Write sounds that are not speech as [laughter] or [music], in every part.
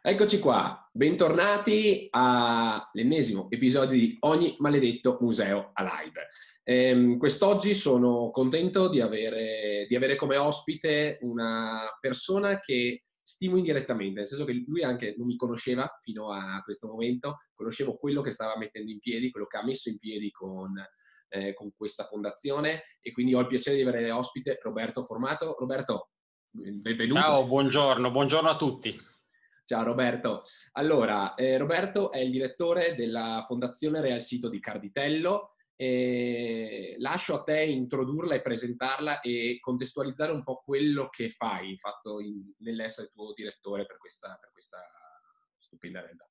Eccoci qua, bentornati all'ennesimo episodio di Ogni maledetto museo alive. Ehm, quest'oggi sono contento di avere, di avere, come ospite una persona che stimo indirettamente, nel senso che lui anche non mi conosceva fino a questo momento, conoscevo quello che stava mettendo in piedi, quello che ha messo in piedi con, eh, con questa fondazione e quindi ho il piacere di avere ospite Roberto Formato. Roberto, benvenuto. Ciao, buongiorno, buongiorno a tutti. Ciao Roberto. Allora, eh, Roberto è il direttore della Fondazione Real Sito di Carditello. E lascio a te introdurla e presentarla e contestualizzare un po' quello che fai, fatto in, nell'essere tuo direttore per questa, per questa stupenda realtà.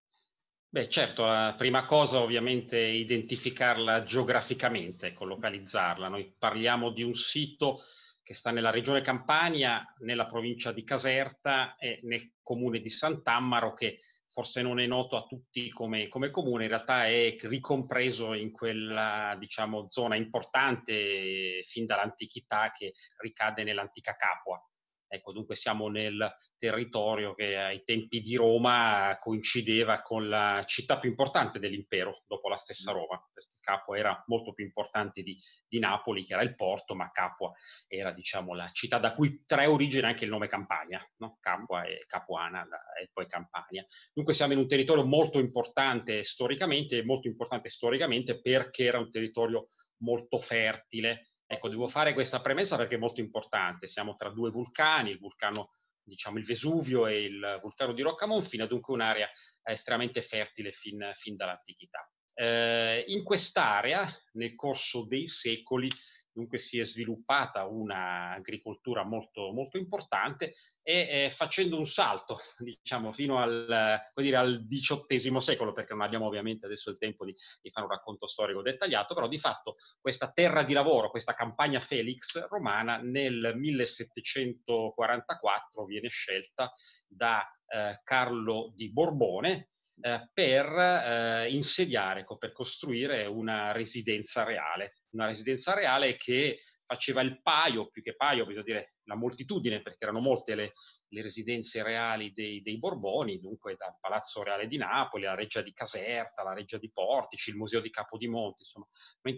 Beh, certo, la prima cosa ovviamente è identificarla geograficamente, localizzarla. Noi parliamo di un sito che sta nella regione Campania, nella provincia di Caserta e nel comune di Sant'Ammaro, che forse non è noto a tutti come, come comune, in realtà è ricompreso in quella diciamo, zona importante fin dall'antichità che ricade nell'antica Capua. Ecco, dunque siamo nel territorio che ai tempi di Roma coincideva con la città più importante dell'impero, dopo la stessa mm. Roma, Capua era molto più importante di, di Napoli, che era il porto, ma Capua era, diciamo, la città da cui trae origine anche il nome Campania, no? Capua e Capuana e poi Campania. Dunque siamo in un territorio molto importante storicamente molto importante storicamente perché era un territorio molto fertile, Ecco, devo fare questa premessa perché è molto importante. Siamo tra due vulcani, il vulcano, diciamo, il Vesuvio e il vulcano di Roccamonfina, dunque un'area estremamente fertile fin, fin dall'antichità. Eh, in quest'area, nel corso dei secoli, dunque si è sviluppata un'agricoltura molto, molto importante e eh, facendo un salto, [laughs] diciamo, fino al, dire, XVIII secolo, perché non abbiamo ovviamente adesso il tempo di, di, fare un racconto storico dettagliato, però di fatto questa terra di lavoro, questa campagna Felix romana nel 1744 viene scelta da eh, Carlo di Borbone, eh, per eh, insediare, per costruire una residenza reale, una residenza reale che faceva il paio, più che paio, bisogna dire la moltitudine, perché erano molte le, le residenze reali dei, dei, Borboni, dunque dal Palazzo Reale di Napoli, la Reggia di Caserta, la Reggia di Portici, il Museo di Capodimonte, insomma,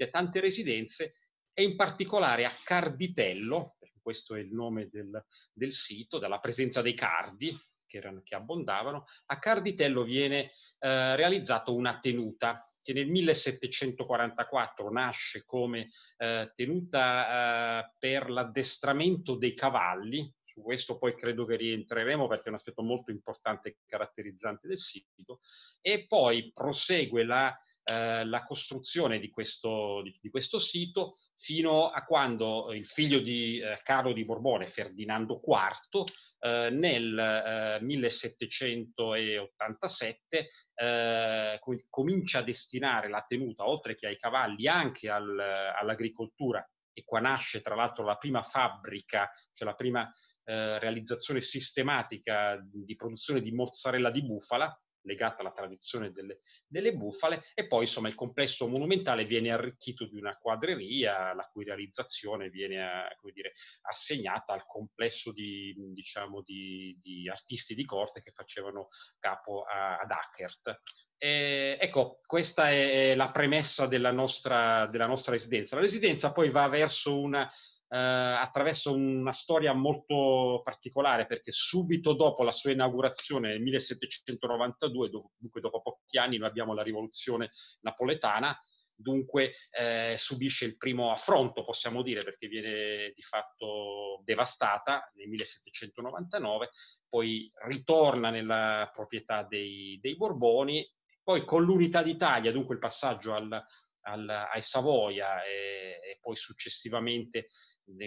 tante residenze, e in particolare a Carditello, questo è il nome del, del sito, dalla presenza dei cardi, che, erano, che abbondavano, a Carditello viene eh, realizzata una tenuta che nel 1744 nasce come eh, tenuta eh, per l'addestramento dei cavalli, su questo poi credo che rientreremo perché è un aspetto molto importante e caratterizzante del sito, e poi prosegue la eh, la costruzione di questo, di, di questo, sito fino a quando il figlio di eh, Carlo di Borbone, Ferdinando IV, eh, nel 1787 eh, eh, comincia a destinare la tenuta, oltre che ai cavalli, anche al, all'agricoltura e qua nasce tra l'altro la prima fabbrica, cioè la prima realizzazione sistematica di produzione di mozzarella di bufala, legata alla tradizione delle, delle, bufale e poi insomma il complesso monumentale viene arricchito di una quadreria la cui realizzazione viene dire, assegnata al complesso di, diciamo, di, di, artisti di corte che facevano capo a, ad Ackert. E, ecco, questa è la premessa della nostra, della nostra residenza. La residenza poi va verso una eh, attraverso una storia molto particolare perché subito dopo la sua inaugurazione nel 1792, dunque dopo pochi anni, noi abbiamo la rivoluzione napoletana, dunque eh, subisce il primo affronto, possiamo dire, perché viene di fatto devastata nel 1799, poi ritorna nella proprietà dei, dei Borboni, poi con l'unità d'Italia, dunque il passaggio al, al, ai Savoia e, e poi successivamente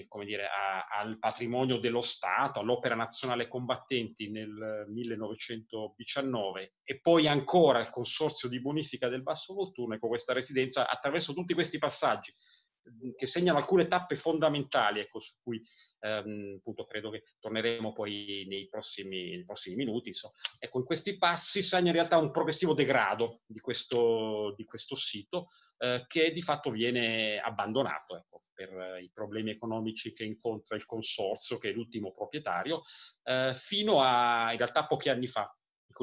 come dire, a, al patrimonio dello Stato, all'Opera Nazionale Combattenti nel 1919 e poi ancora il Consorzio di Bonifica del Basso Volturno, ecco questa residenza attraverso tutti questi passaggi che segnano alcune tappe fondamentali, ecco, su cui ehm, appunto credo che torneremo poi nei prossimi, nei prossimi minuti. So. Ecco, in questi passi segna in realtà un progressivo degrado di questo, di questo sito eh, che di fatto viene abbandonato ecco, per eh, i problemi economici che incontra il consorzio, che è l'ultimo proprietario, eh, fino a in realtà pochi anni fa,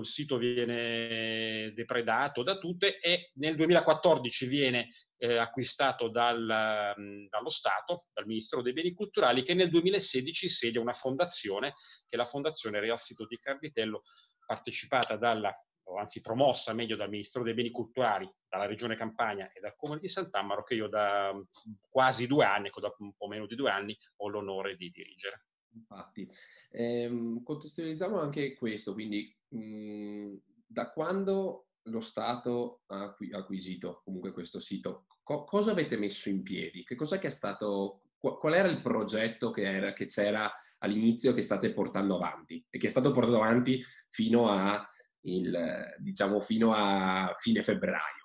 il sito viene depredato da tutte e nel 2014 viene eh, acquistato dal, mh, dallo Stato, dal Ministero dei Beni Culturali, che nel 2016 sedia una fondazione, che è la Fondazione Real Sito di Carditello, partecipata dalla, o anzi promossa meglio dal Ministero dei Beni Culturali, dalla Regione Campania e dal Comune di Sant'Ammaro, che io da quasi due anni, ecco, da un po' meno di due anni, ho l'onore di dirigere. Infatti, ehm, contestualizziamo anche questo, quindi mh, mhmm, da quando lo Stato ha acquisito comunque questo sito, co- cosa avete messo in piedi? Che cos'è che è stato, qual era il progetto che, era, che c'era all'inizio che state portando avanti e che è stato portato avanti fino a, il, diciamo, fino a fine febbraio?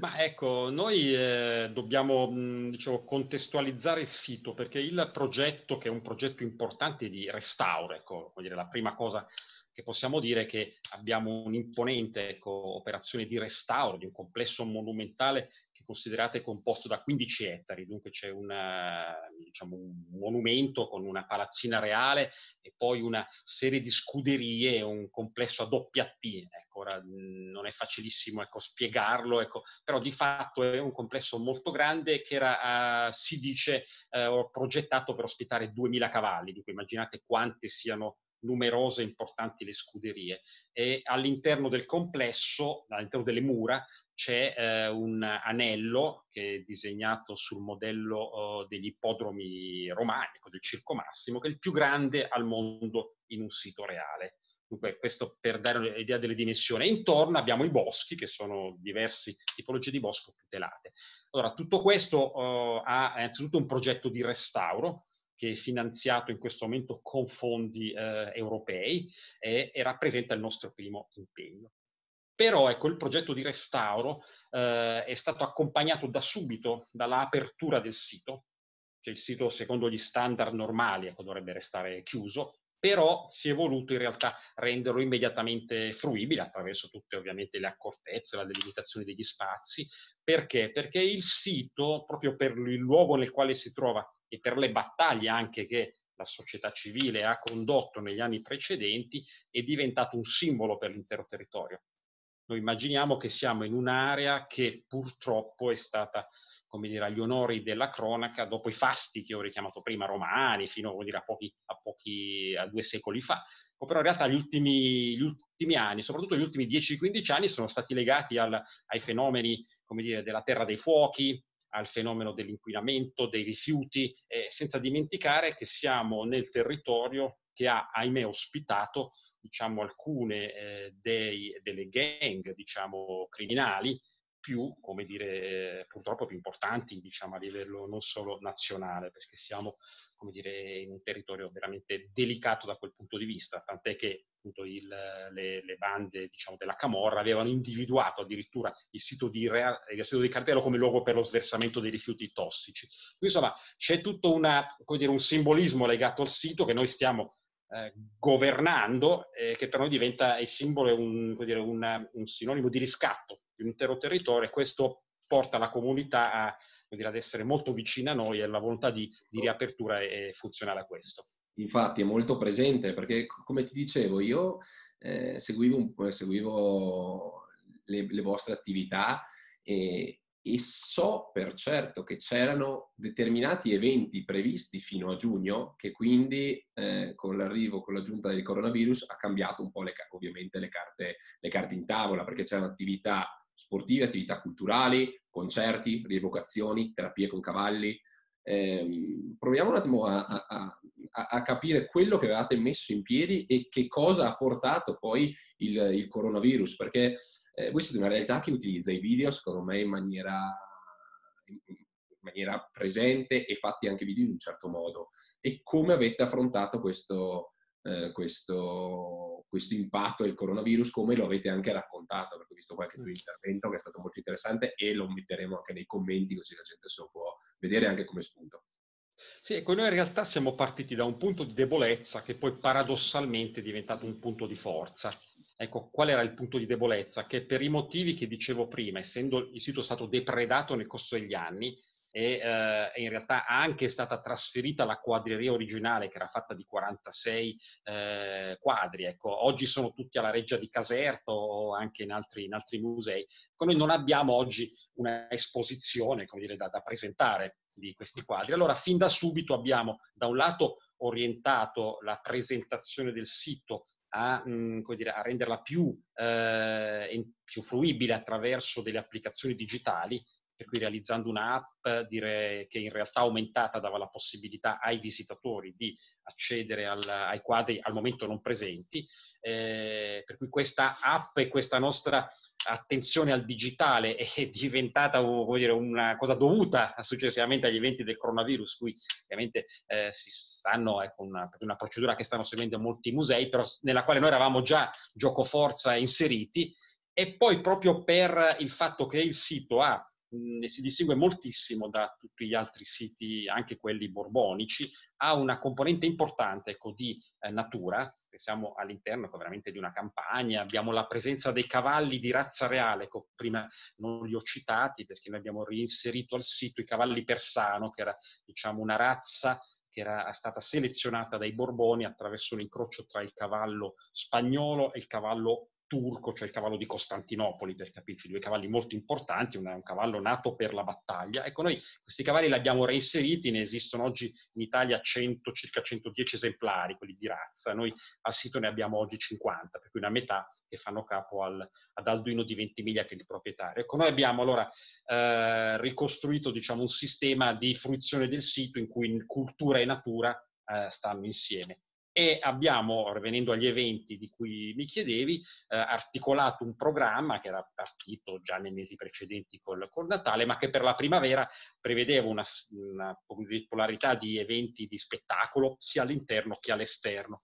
Ma ecco, noi eh, dobbiamo diciamo, contestualizzare il sito perché il progetto, che è un progetto importante di restauro, ecco, dire, la prima cosa che possiamo dire che abbiamo un'imponente ecco, operazione di restauro di un complesso monumentale che considerate composto da 15 ettari, dunque c'è una, diciamo, un monumento con una palazzina reale e poi una serie di scuderie, un complesso a doppia T. Ecco, ora non è facilissimo ecco, spiegarlo, ecco, però di fatto è un complesso molto grande che era, uh, si dice, uh, progettato per ospitare 2000 cavalli, dunque immaginate quante siano numerose e importanti le scuderie e all'interno del complesso, all'interno delle mura, c'è eh, un anello che è disegnato sul modello uh, degli ippodromi romani, del Circo Massimo, che è il più grande al mondo in un sito reale. Dunque, questo per dare un'idea delle dimensioni. intorno abbiamo i boschi, che sono diverse tipologie di bosco tutelate. Allora, tutto questo uh, ha innanzitutto un progetto di restauro, che è finanziato in questo momento con fondi eh, europei e, e, rappresenta il nostro primo impegno. Però ecco, il progetto di restauro eh, è stato accompagnato da subito dall'apertura del sito, cioè il sito secondo gli standard normali ecco, dovrebbe restare chiuso, però si è voluto in realtà renderlo immediatamente fruibile attraverso tutte ovviamente le accortezze, la delimitazione degli spazi. Perché? Perché il sito, proprio per il luogo nel quale si trova e per le battaglie anche che la società civile ha condotto negli anni precedenti, è diventato un simbolo per l'intero territorio. Noi immaginiamo che siamo in un'area che purtroppo è stata, come dire, agli onori della cronaca dopo i fasti che ho richiamato prima, romani, fino dire, a, pochi, a, pochi, a due secoli fa. Però in realtà gli ultimi, gli ultimi anni, soprattutto gli ultimi 10-15 anni, sono stati legati al, ai fenomeni, come dire, della terra dei fuochi, al fenomeno dell'inquinamento, dei rifiuti, eh, senza dimenticare che siamo nel territorio che ha, ahimè, ospitato diciamo, alcune eh, dei, delle gang diciamo, criminali più, come dire, purtroppo più importanti diciamo, a livello non solo nazionale, perché siamo come dire, in un territorio veramente delicato da quel punto di vista, tant'è che appunto il, le, le, bande diciamo, della Camorra avevano individuato addirittura il sito di, Real, il sito di Cartello come luogo per lo sversamento dei rifiuti tossici. Quindi insomma c'è tutto una, dire, un simbolismo legato al sito che noi stiamo eh, governando, eh, che per noi diventa il simbolo, un, dire, un, un sinonimo di riscatto di un intero territorio e questo porta la comunità a, dire, ad essere molto vicina a noi e la volontà di, di riapertura è funzionale a questo. Infatti è molto presente perché, come ti dicevo, io eh, seguivo, seguivo le, le, vostre attività e, e, so per certo che c'erano determinati eventi previsti fino a giugno che quindi eh, con l'arrivo, con l'aggiunta del coronavirus ha cambiato un po' le, ovviamente le carte, le carte in tavola perché c'erano attività sportive, attività culturali, concerti, rievocazioni, terapie con cavalli, eh, proviamo un attimo a, a, a, capire quello che avevate messo in piedi e che cosa ha portato poi il, il coronavirus, perché eh, voi siete una realtà che utilizza i video, secondo me, in maniera, in maniera presente e fatti anche video in un certo modo. E come avete affrontato questo, eh, questo, questo, impatto del coronavirus, come lo avete anche raccontato, perché ho visto qualche tuo intervento che è stato molto interessante e lo metteremo anche nei commenti così la gente se lo può vedere anche come spunto. Sì, ecco, noi in realtà siamo partiti da un punto di debolezza che poi paradossalmente è diventato un punto di forza. Ecco, qual era il punto di debolezza? Che per i motivi che dicevo prima, essendo il sito stato depredato nel corso degli anni, e, eh, in realtà anche stata trasferita la quadreria originale che era fatta di 46 eh, quadri. Ecco, oggi sono tutti alla Reggia di Caserto o anche in altri, in altri musei. Ecco, noi non abbiamo oggi una esposizione come dire, da, da presentare di questi quadri. Allora, fin da subito abbiamo da un lato orientato la presentazione del sito a, mm, dire, a renderla più, eh, più, fruibile attraverso delle applicazioni digitali, per cui realizzando un'app dire, che in realtà aumentata dava la possibilità ai visitatori di accedere al, ai quadri al momento non presenti, eh, per cui questa app e questa nostra attenzione al digitale [laughs] è diventata dire, una cosa dovuta successivamente agli eventi del coronavirus, cui ovviamente eh, si stanno, ecco, una, una, procedura che stanno seguendo molti musei, però nella quale noi eravamo già gioco forza inseriti, e poi proprio per il fatto che il sito ha mh, si distingue moltissimo da tutti gli altri siti, anche quelli borbonici, ha una componente importante ecco, di eh, natura, siamo all'interno ecco, veramente di una campagna, abbiamo la presenza dei cavalli di razza reale, ecco, prima non li ho citati perché noi abbiamo reinserito al sito i cavalli persano, che era diciamo, una razza che era stata selezionata dai Borboni attraverso l'incrocio tra il cavallo spagnolo e il cavallo turco, cioè il cavallo di Costantinopoli, per capirci, due cavalli molto importanti, un, un cavallo nato per la battaglia. Ecco, noi questi cavalli li abbiamo reinseriti, ne esistono oggi in Italia 100, circa 110 esemplari, quelli di razza, noi al sito ne abbiamo oggi 50, per cui una metà che fanno capo al, ad Alduino di Ventimiglia che è il proprietario. Ecco, noi abbiamo allora eh, ricostruito diciamo, un sistema di fruizione del sito in cui cultura e natura eh, stanno insieme e abbiamo, venendo agli eventi di cui mi chiedevi, eh, articolato un programma che era partito già nei mesi precedenti col, col Natale, ma che per la primavera prevedeva una, una popolarità di eventi di spettacolo sia all'interno che all'esterno.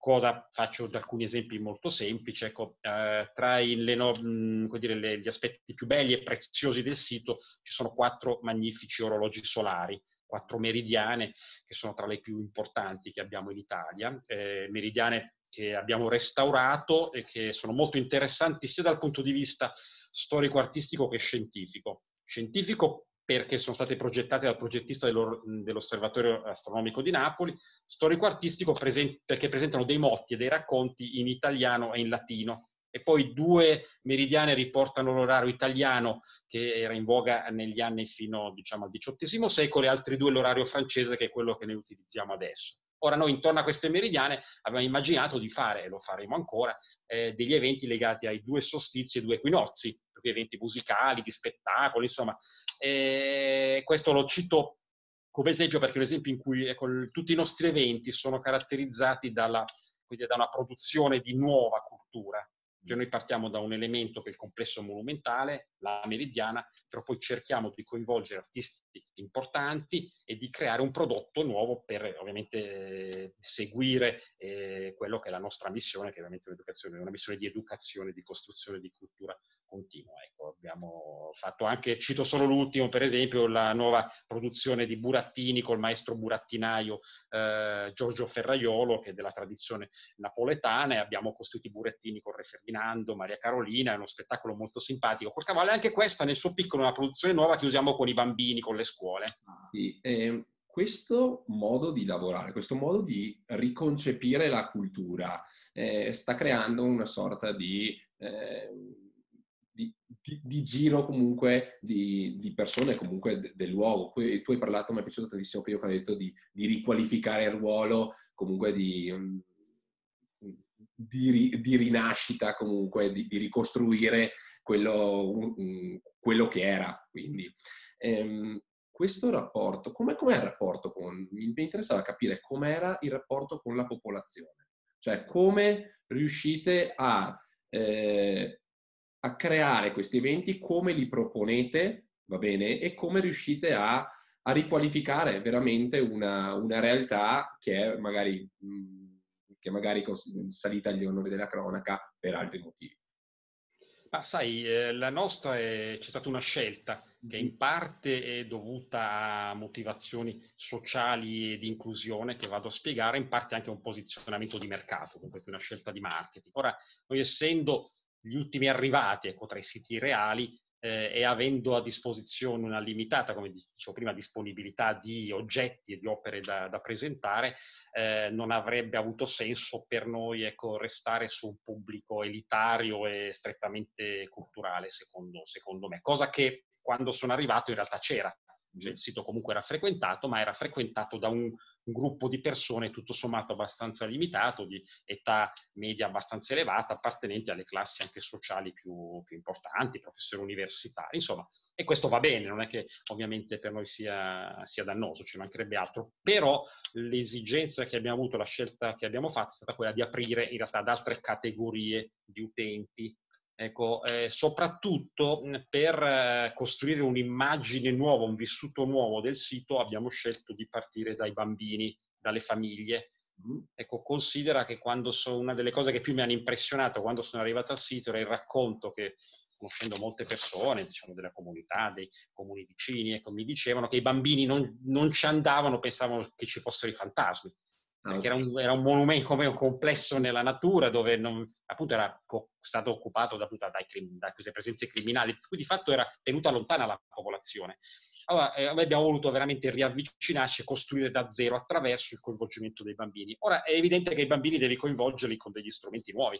Cosa faccio alcuni esempi molto semplici. Ecco, eh, tra le, mh, dire, le, gli aspetti più belli e preziosi del sito ci sono quattro magnifici orologi solari quattro meridiane che sono tra le più importanti che abbiamo in Italia, eh, meridiane che abbiamo restaurato e che sono molto interessanti sia dal punto di vista storico-artistico che scientifico. Scientifico perché sono state progettate dal progettista dell'Osservatorio Astronomico di Napoli, storico-artistico perché presentano dei motti e dei racconti in italiano e in latino, e poi due meridiane riportano l'orario italiano che era in voga negli anni fino diciamo, al XVIII secolo e altri due l'orario francese che è quello che noi utilizziamo adesso. Ora noi intorno a queste meridiane abbiamo immaginato di fare, e lo faremo ancora, eh, degli eventi legati ai due solstizi e due equinozi, eventi musicali, di spettacoli, insomma. E questo lo cito come esempio perché è un esempio in cui ecco, tutti i nostri eventi sono caratterizzati dalla, da una produzione di nuova cultura, cioè noi partiamo da un elemento che è il complesso monumentale, la meridiana, però poi cerchiamo di coinvolgere artisti importanti e di creare un prodotto nuovo per ovviamente seguire eh, quello che è la nostra missione, che è ovviamente un'educazione, una missione di educazione, di costruzione di cultura continua. Ecco, abbiamo fatto anche, cito solo l'ultimo, per esempio, la nuova produzione di burattini col maestro burattinaio eh, Giorgio Ferraiolo, che è della tradizione napoletana, e abbiamo costruito i burattini con Re Ferdinando, Maria Carolina, è uno spettacolo molto simpatico col cavallo, anche questa nel suo piccolo è una produzione nuova che usiamo con i bambini, con le scuole. Sì, eh, questo modo di lavorare, questo modo di riconcepire la cultura eh, sta creando una sorta di... Di, di, di, giro comunque di, di persone comunque de, del luogo. Tu, hai parlato, mi è piaciuto tantissimo prima che hai detto di, riqualificare il ruolo comunque di, mm, rinascita, comunque di, ricostruire quello, quello, che era. Quindi ehm, questo rapporto, com'è, com'è il rapporto con... Mi interessava capire com'era il rapporto con la popolazione. Cioè come riuscite a... Eh, a creare questi eventi, come li proponete, va bene, e come riuscite a, a riqualificare veramente una, una, realtà che è magari, che magari salita agli onori della cronaca per altri motivi. Ma sai, eh, la nostra è, c'è stata una scelta che in parte è dovuta a motivazioni sociali e di inclusione che vado a spiegare, in parte anche a un posizionamento di mercato, quindi una scelta di marketing. Ora, noi essendo gli ultimi arrivati ecco, tra i siti reali, eh, e avendo a disposizione una limitata, come dicevo prima, disponibilità di oggetti e di opere da, da presentare, eh, non avrebbe avuto senso per noi ecco, restare su un pubblico elitario e strettamente culturale, secondo, secondo me. Cosa che quando sono arrivato in realtà c'era. Cioè, il sito comunque era frequentato, ma era frequentato da un gruppo di persone tutto sommato abbastanza limitato, di età media abbastanza elevata, appartenenti alle classi anche sociali più, più importanti, professori universitari, insomma. E questo va bene, non è che ovviamente per noi sia, sia dannoso, ci mancherebbe altro, però l'esigenza che abbiamo avuto, la scelta che abbiamo fatto è stata quella di aprire in realtà ad altre categorie di utenti, Ecco, eh, soprattutto per eh, costruire un'immagine nuova, un vissuto nuovo del sito, abbiamo scelto di partire dai bambini, dalle famiglie. Mm. Ecco, considera che quando sono, una delle cose che più mi hanno impressionato quando sono arrivato al sito era il racconto che, conoscendo molte persone, diciamo della comunità, dei comuni vicini, ecco, mi dicevano che i bambini non, non ci andavano, pensavano che ci fossero i fantasmi perché era un, era un, monumento come un complesso nella natura dove non, appunto era co- stato occupato da, da, da, queste presenze criminali, per cui di fatto era tenuta lontana la popolazione. Allora, eh, abbiamo voluto veramente riavvicinarci e costruire da zero attraverso il coinvolgimento dei bambini. Ora è evidente che i bambini devi coinvolgerli con degli strumenti nuovi,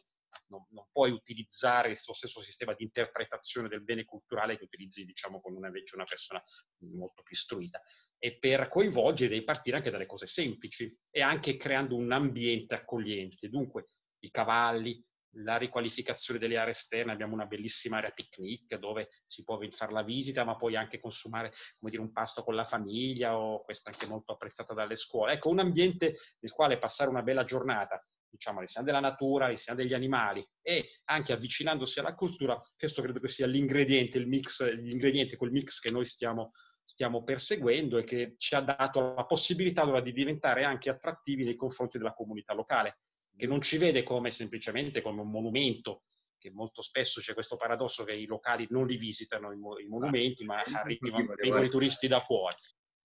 non, non puoi utilizzare lo stesso sistema di interpretazione del bene culturale che utilizzi, diciamo, con una, invece una persona molto più istruita. E per coinvolgere devi partire anche dalle cose semplici e anche creando un ambiente accogliente. Dunque, i cavalli, la riqualificazione delle aree esterne, abbiamo una bellissima area picnic dove si può fare la visita, ma poi anche consumare dire, un pasto con la famiglia, o questa anche molto apprezzata dalle scuole. Ecco, un ambiente nel quale passare una bella giornata, diciamo, all'insieme della natura, all'insieme degli animali e anche avvicinandosi alla cultura, questo credo che sia l'ingrediente, il mix, l'ingrediente, quel mix che noi stiamo, stiamo perseguendo e che ci ha dato la possibilità allora di diventare anche attrattivi nei confronti della comunità locale che non ci vede come semplicemente come un monumento, che molto spesso c'è questo paradosso che i locali non li visitano i, monumenti, ma arrivano, [laughs] vengono i turisti da fuori.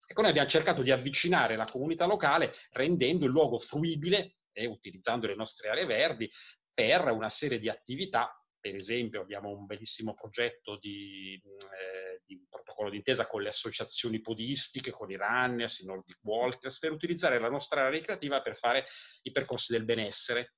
Ecco, noi abbiamo cercato di avvicinare la comunità locale rendendo il luogo fruibile e utilizzando le nostre aree verdi per una serie di attività per esempio abbiamo un bellissimo progetto di, eh, di protocollo d'intesa con le associazioni podistiche, con i runners, i Nordic Walkers, per utilizzare la nostra area ricreativa per fare i percorsi del benessere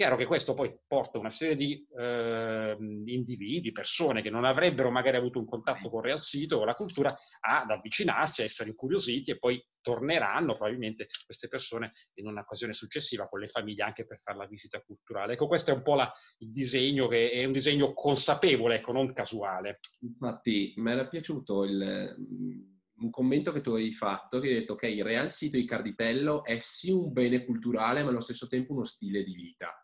Chiaro che questo poi porta una serie di eh, individui, persone che non avrebbero magari avuto un contatto con il sito o la cultura ad avvicinarsi, a essere incuriositi e poi torneranno probabilmente queste persone in un'occasione successiva con le famiglie anche per fare la visita culturale. Ecco, questo è un po' la, il disegno che è un disegno consapevole, ecco, non casuale. Infatti, mi era piaciuto il, un commento che tu hai fatto che hai detto che il Real Sito di Carditello è sì un bene culturale ma allo stesso tempo uno stile di vita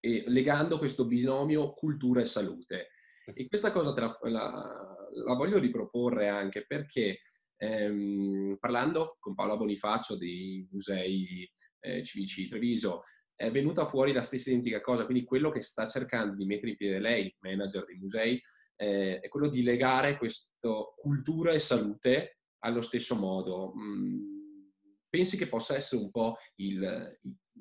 e legando questo binomio cultura e salute. E questa cosa la, la, la, voglio riproporre anche perché ehm, parlando con Paola Bonifacio dei musei eh, civici di Treviso è venuta fuori la stessa identica cosa, quindi quello che sta cercando di mettere in piede lei, manager dei musei, eh, è quello di legare questo cultura e salute allo stesso modo. Mm, pensi che possa essere un po' il,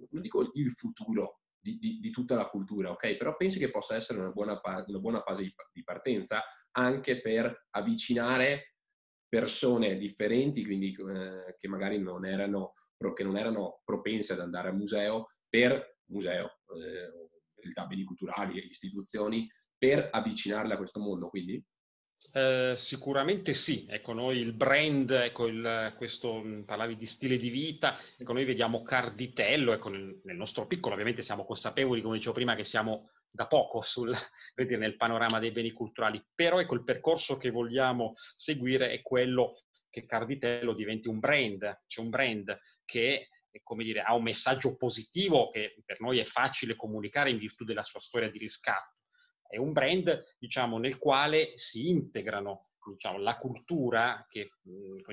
non dico il futuro di, di, di, tutta la cultura, ok? Però penso che possa essere una buona, una buona fase di partenza anche per avvicinare persone differenti, quindi eh, che magari non erano, che non erano propense ad andare al museo, per museo, eh, realtà beni culturali istituzioni, per avvicinarle a questo mondo, quindi? Eh, sicuramente sì, ecco noi il brand, ecco il, questo, mm, parlavi di stile di vita, ecco noi vediamo Carditello, ecco nel, nel, nostro piccolo ovviamente siamo consapevoli, come dicevo prima, che siamo da poco sul, [laughs] nel panorama dei beni culturali, però ecco il percorso che vogliamo seguire è quello che Carditello diventi un brand, cioè un brand che come dire, ha un messaggio positivo che per noi è facile comunicare in virtù della sua storia di riscatto è un brand diciamo, nel quale si integrano diciamo, la cultura, che,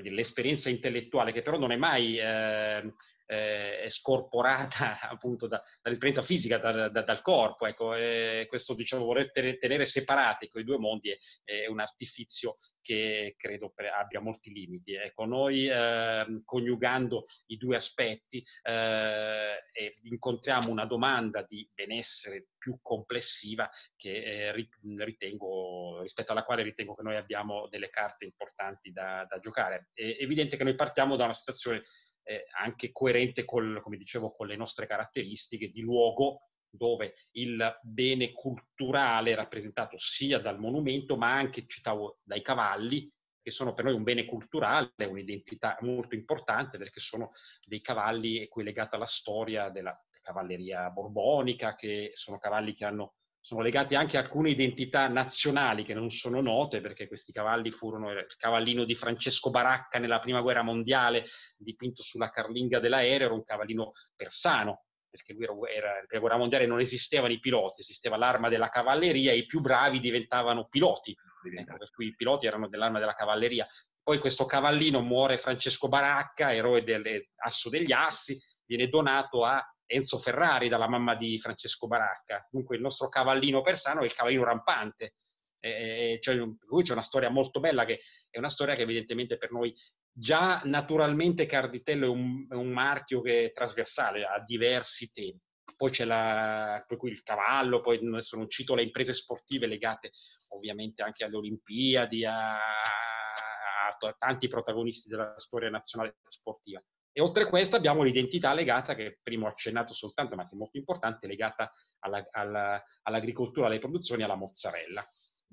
l'esperienza intellettuale, che però non è mai eh, eh, scorporata [laughs] appunto da, dall'esperienza fisica, da, da, dal corpo. Ecco, eh, questo diciamo voler tenere separati quei due mondi è, è un artifizio che credo abbia molti limiti. Ecco, noi eh, coniugando i due aspetti eh, incontriamo una domanda di benessere più complessiva che eh, ritengo, rispetto alla quale ritengo che noi abbiamo delle carte importanti da, da giocare. È evidente che noi partiamo da una situazione eh, anche coerente col, come dicevo, con le nostre caratteristiche di luogo dove il bene culturale è rappresentato sia dal monumento, ma anche, citavo, dai cavalli, che sono per noi un bene culturale, un'identità molto importante, perché sono dei cavalli e qui legata alla storia della cavalleria borbonica, che sono cavalli che hanno sono legati anche a alcune identità nazionali che non sono note, perché questi cavalli furono il cavallino di Francesco Baracca nella prima guerra mondiale, dipinto sulla carlinga dell'aereo, era un cavallino persano, perché lui era, nella prima guerra mondiale non esistevano i piloti, esisteva l'arma della cavalleria e i più bravi diventavano piloti, ecco, per cui i piloti erano dell'arma della cavalleria. Poi questo cavallino muore Francesco Baracca, eroe dell'asso degli assi, viene donato a Enzo Ferrari dalla mamma di Francesco Baracca. Dunque il nostro cavallino persano è il cavallino rampante. Eh, cioè, lui c'è una storia molto bella che è una storia che evidentemente per noi già naturalmente Carditello è un, è un marchio che è trasversale a diversi temi. Poi c'è la, poi il cavallo, poi adesso non cito le imprese sportive legate ovviamente anche alle Olimpiadi, a, a tanti protagonisti della storia nazionale sportiva. E oltre a questo abbiamo l'identità legata, che prima ho accennato soltanto, ma che è molto importante, legata alla, alla, all'agricoltura, alle produzioni, alla mozzarella.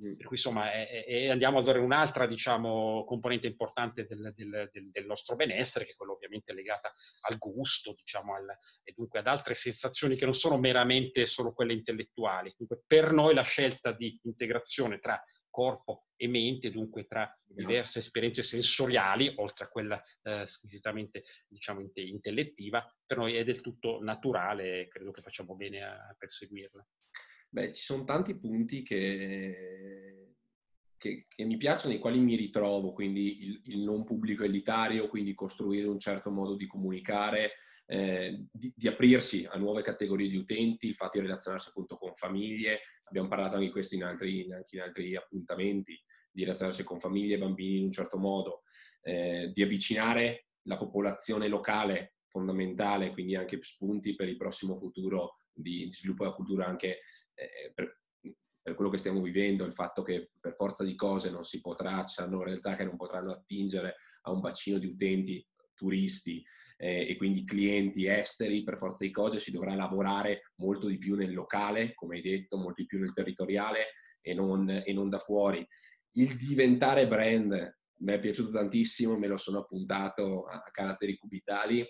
Mm. Per cui insomma è, è, andiamo a dare un'altra diciamo, componente importante del, del, del, del, nostro benessere, che è quella ovviamente legata al gusto, diciamo, al, e dunque ad altre sensazioni che non sono meramente solo quelle intellettuali. Dunque per noi la scelta di integrazione tra corpo e mente, dunque tra diverse esperienze sensoriali, oltre a quella eh, squisitamente diciamo, intellettiva, per noi è del tutto naturale e credo che facciamo bene a perseguirla. Beh, ci sono tanti punti che, che, che mi piacciono, nei quali mi ritrovo, quindi il, il non pubblico elitario, quindi costruire un certo modo di comunicare, eh, di, di, aprirsi a nuove categorie di utenti, il fatto di relazionarsi appunto con famiglie, abbiamo parlato anche di questo in altri, anche in altri appuntamenti, di relazionarsi con famiglie e bambini in un certo modo, eh, di avvicinare la popolazione locale fondamentale, quindi anche spunti per il prossimo futuro di, di sviluppo della cultura anche eh, per, per, quello che stiamo vivendo, il fatto che per forza di cose non si potrà, ci saranno realtà che non potranno attingere a un bacino di utenti turisti eh, e quindi clienti esteri, per forza di cose si dovrà lavorare molto di più nel locale, come hai detto, molto di più nel territoriale e non, e non da fuori. Il diventare brand mi è piaciuto tantissimo, me lo sono appuntato a, caratteri cubitali,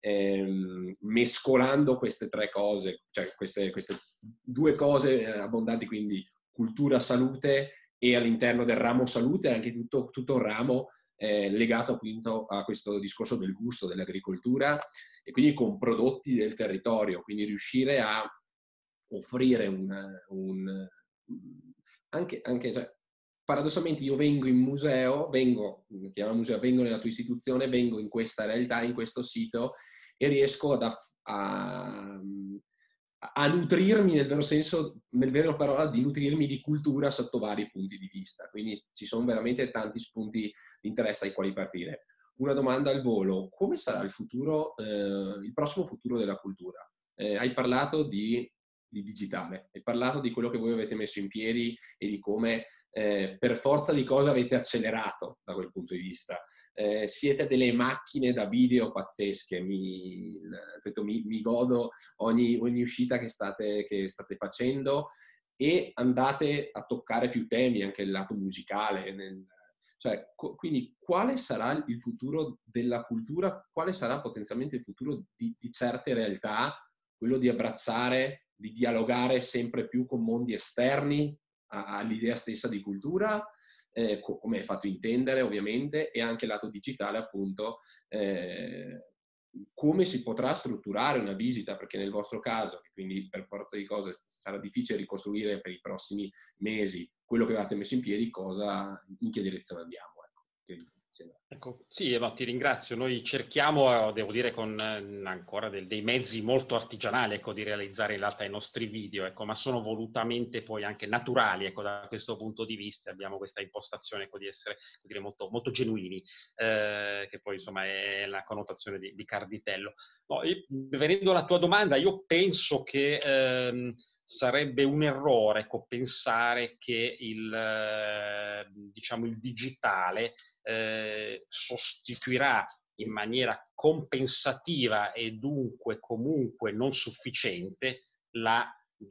ehm, mescolando queste tre cose, cioè queste, queste due cose eh, abbondanti, quindi cultura, salute e all'interno del ramo salute anche tutto, tutto un ramo eh, legato appunto a questo discorso del gusto, dell'agricoltura e quindi con prodotti del territorio, quindi riuscire a offrire un... un anche, anche cioè, paradossalmente io vengo in museo, vengo, museo, vengo nella tua istituzione, vengo in questa realtà, in questo sito e riesco ad, a, a nutrirmi nel vero senso, nel vero parola, di nutrirmi di cultura sotto vari punti di vista. Quindi ci sono veramente tanti spunti di interesse ai quali partire. Una domanda al volo, come sarà il futuro, eh, il prossimo futuro della cultura? Eh, hai parlato di, di, digitale, hai parlato di quello che voi avete messo in piedi e di come eh, per forza di cosa avete accelerato da quel punto di vista eh, siete delle macchine da video pazzesche, mi, mi, mi godo ogni, ogni, uscita che state, che state, facendo e andate a toccare più temi, anche il lato musicale. Nel, cioè, co- quindi quale sarà il futuro della cultura? Quale sarà potenzialmente il futuro di, di certe realtà? Quello di abbracciare, di dialogare sempre più con mondi esterni all'idea stessa di cultura eh, come è fatto intendere ovviamente, e anche lato digitale appunto, eh, come si potrà strutturare una visita, perché nel vostro caso, quindi per forza di cose sarà difficile ricostruire per i prossimi mesi quello che avete messo in piedi, cosa, in che direzione andiamo. Ecco. Ecco, sì, no, ti ringrazio. Noi cerchiamo, devo dire, con eh, ancora del, dei mezzi molto artigianali, ecco, di realizzare in realtà i nostri video, ecco, ma sono volutamente poi anche naturali, ecco, da questo punto di vista. Abbiamo questa impostazione, ecco, di essere, dire, molto, molto genuini, eh, che poi, insomma, è la connotazione di, di Carditello. No, venendo alla tua domanda, io penso che... Ehm, sarebbe un errore ecco, pensare che il, eh, diciamo, il digitale eh, sostituirà in maniera compensativa e dunque comunque non sufficiente la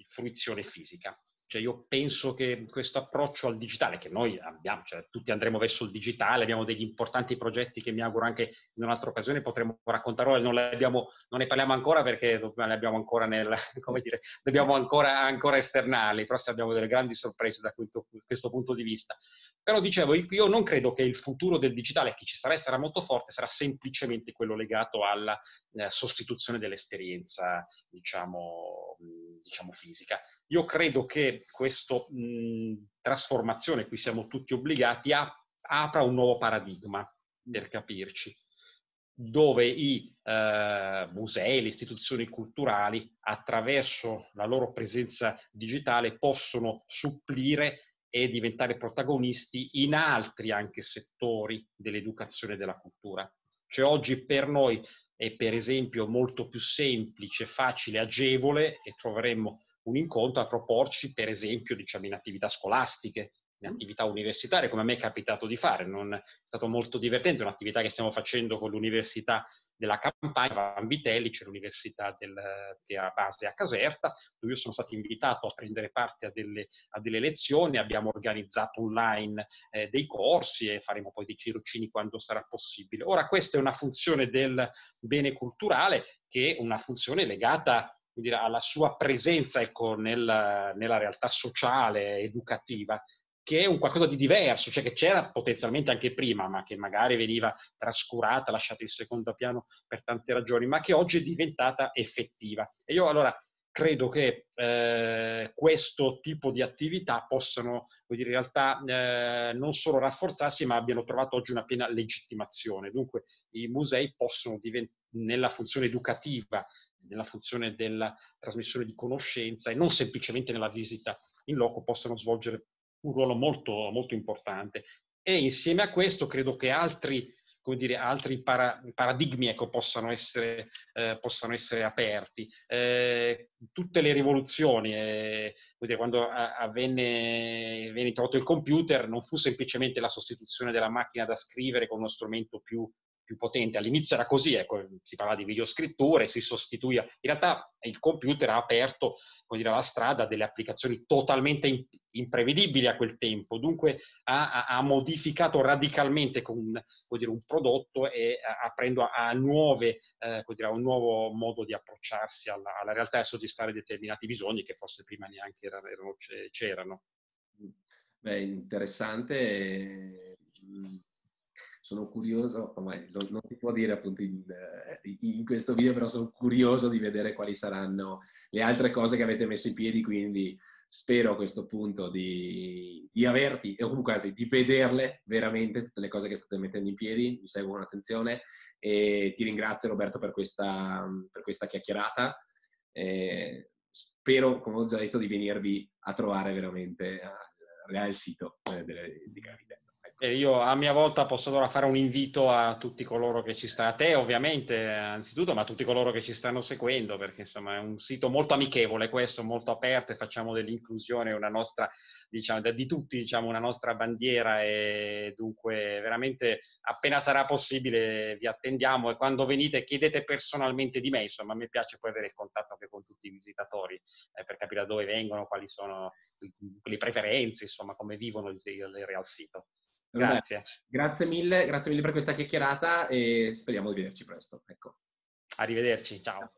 fruizione fisica. Cioè io penso che questo approccio al digitale, che noi abbiamo, cioè tutti andremo verso il digitale, abbiamo degli importanti progetti che mi auguro anche in un'altra occasione potremo raccontare, ora non, non ne parliamo ancora perché ne abbiamo ancora, nel, [laughs] come dire, dobbiamo ancora, ancora esternarli, però abbiamo delle grandi sorprese da questo, questo punto di vista. Però dicevo, io non credo che il futuro del digitale, che ci sarà e sarà molto forte, sarà semplicemente quello legato alla eh, sostituzione dell'esperienza, diciamo, diciamo, fisica. Io credo che questa trasformazione, cui siamo tutti obbligati, apra un nuovo paradigma, per capirci, dove i eh, musei, le istituzioni culturali, attraverso la loro presenza digitale, possono supplire e diventare protagonisti in altri anche settori dell'educazione e della cultura. Cioè oggi per noi è per esempio molto più semplice, facile, agevole e troveremmo un incontro a proporci per esempio diciamo, in attività scolastiche, in attività universitarie, come a me è capitato di fare. Non, è stato molto divertente, è un'attività che stiamo facendo con l'Università della Campania, Van Vitelli, c'è l'Università del, che ha base a Caserta, dove io sono stato invitato a prendere parte a delle, a delle lezioni, abbiamo organizzato online eh, dei corsi e faremo poi dei tirocini quando sarà possibile. Ora, questa è una funzione del bene culturale che è una funzione legata alla sua presenza ecco, nel, nella realtà sociale, educativa, che è un qualcosa di diverso, cioè che c'era potenzialmente anche prima, ma che magari veniva trascurata, lasciata in secondo piano per tante ragioni, ma che oggi è diventata effettiva. E io allora credo che eh, questo tipo di attività possano, dire, in realtà eh, non solo rafforzarsi, ma abbiano trovato oggi una piena legittimazione. Dunque i musei possono diventare nella funzione educativa, nella funzione della trasmissione di conoscenza e non semplicemente nella visita in loco, possono svolgere un ruolo molto, molto importante. E insieme a questo credo che altri, come dire, altri para, paradigmi ecco, possano, essere, eh, possano, essere, aperti. Eh, tutte le rivoluzioni, eh, dire, quando avvenne, venne introdotto il computer, non fu semplicemente la sostituzione della macchina da scrivere con uno strumento più più potente. All'inizio era così, ecco, si parlava di videoscritture, si sostituiva. In realtà il computer ha aperto dire, la strada delle applicazioni totalmente imprevedibili a quel tempo, dunque ha, ha modificato radicalmente con, dire, un prodotto e aprendo a, nuove, eh, dire, a, un nuovo modo di approcciarsi alla, alla, realtà e soddisfare determinati bisogni che forse prima neanche erano, c'erano. Beh, interessante sono curioso, ormai non, si può dire appunto in, eh, in, questo video, però sono curioso di vedere quali saranno le altre cose che avete messo in piedi, quindi spero a questo punto di, di averti, o comunque anzi di vederle veramente tutte le cose che state mettendo in piedi, mi seguo con attenzione e ti ringrazio Roberto per questa, per questa chiacchierata. E spero, come ho già detto, di venirvi a trovare veramente al sito eh, di Gravide. E io a mia volta posso allora fare un invito a tutti coloro che ci stanno, a te ovviamente anzitutto, ma a tutti coloro che ci stanno seguendo, perché insomma è un sito molto amichevole questo, molto aperto e facciamo dell'inclusione una nostra, diciamo, di tutti diciamo una nostra bandiera e dunque veramente appena sarà possibile vi attendiamo e quando venite chiedete personalmente di me, insomma a me piace poi avere il contatto anche con tutti i visitatori eh, per capire da dove vengono, quali sono le preferenze, insomma come vivono il, il real sito. Grazie. Grazie mille, grazie mille per questa chiacchierata e speriamo di vederci presto. Ecco. Arrivederci, ciao.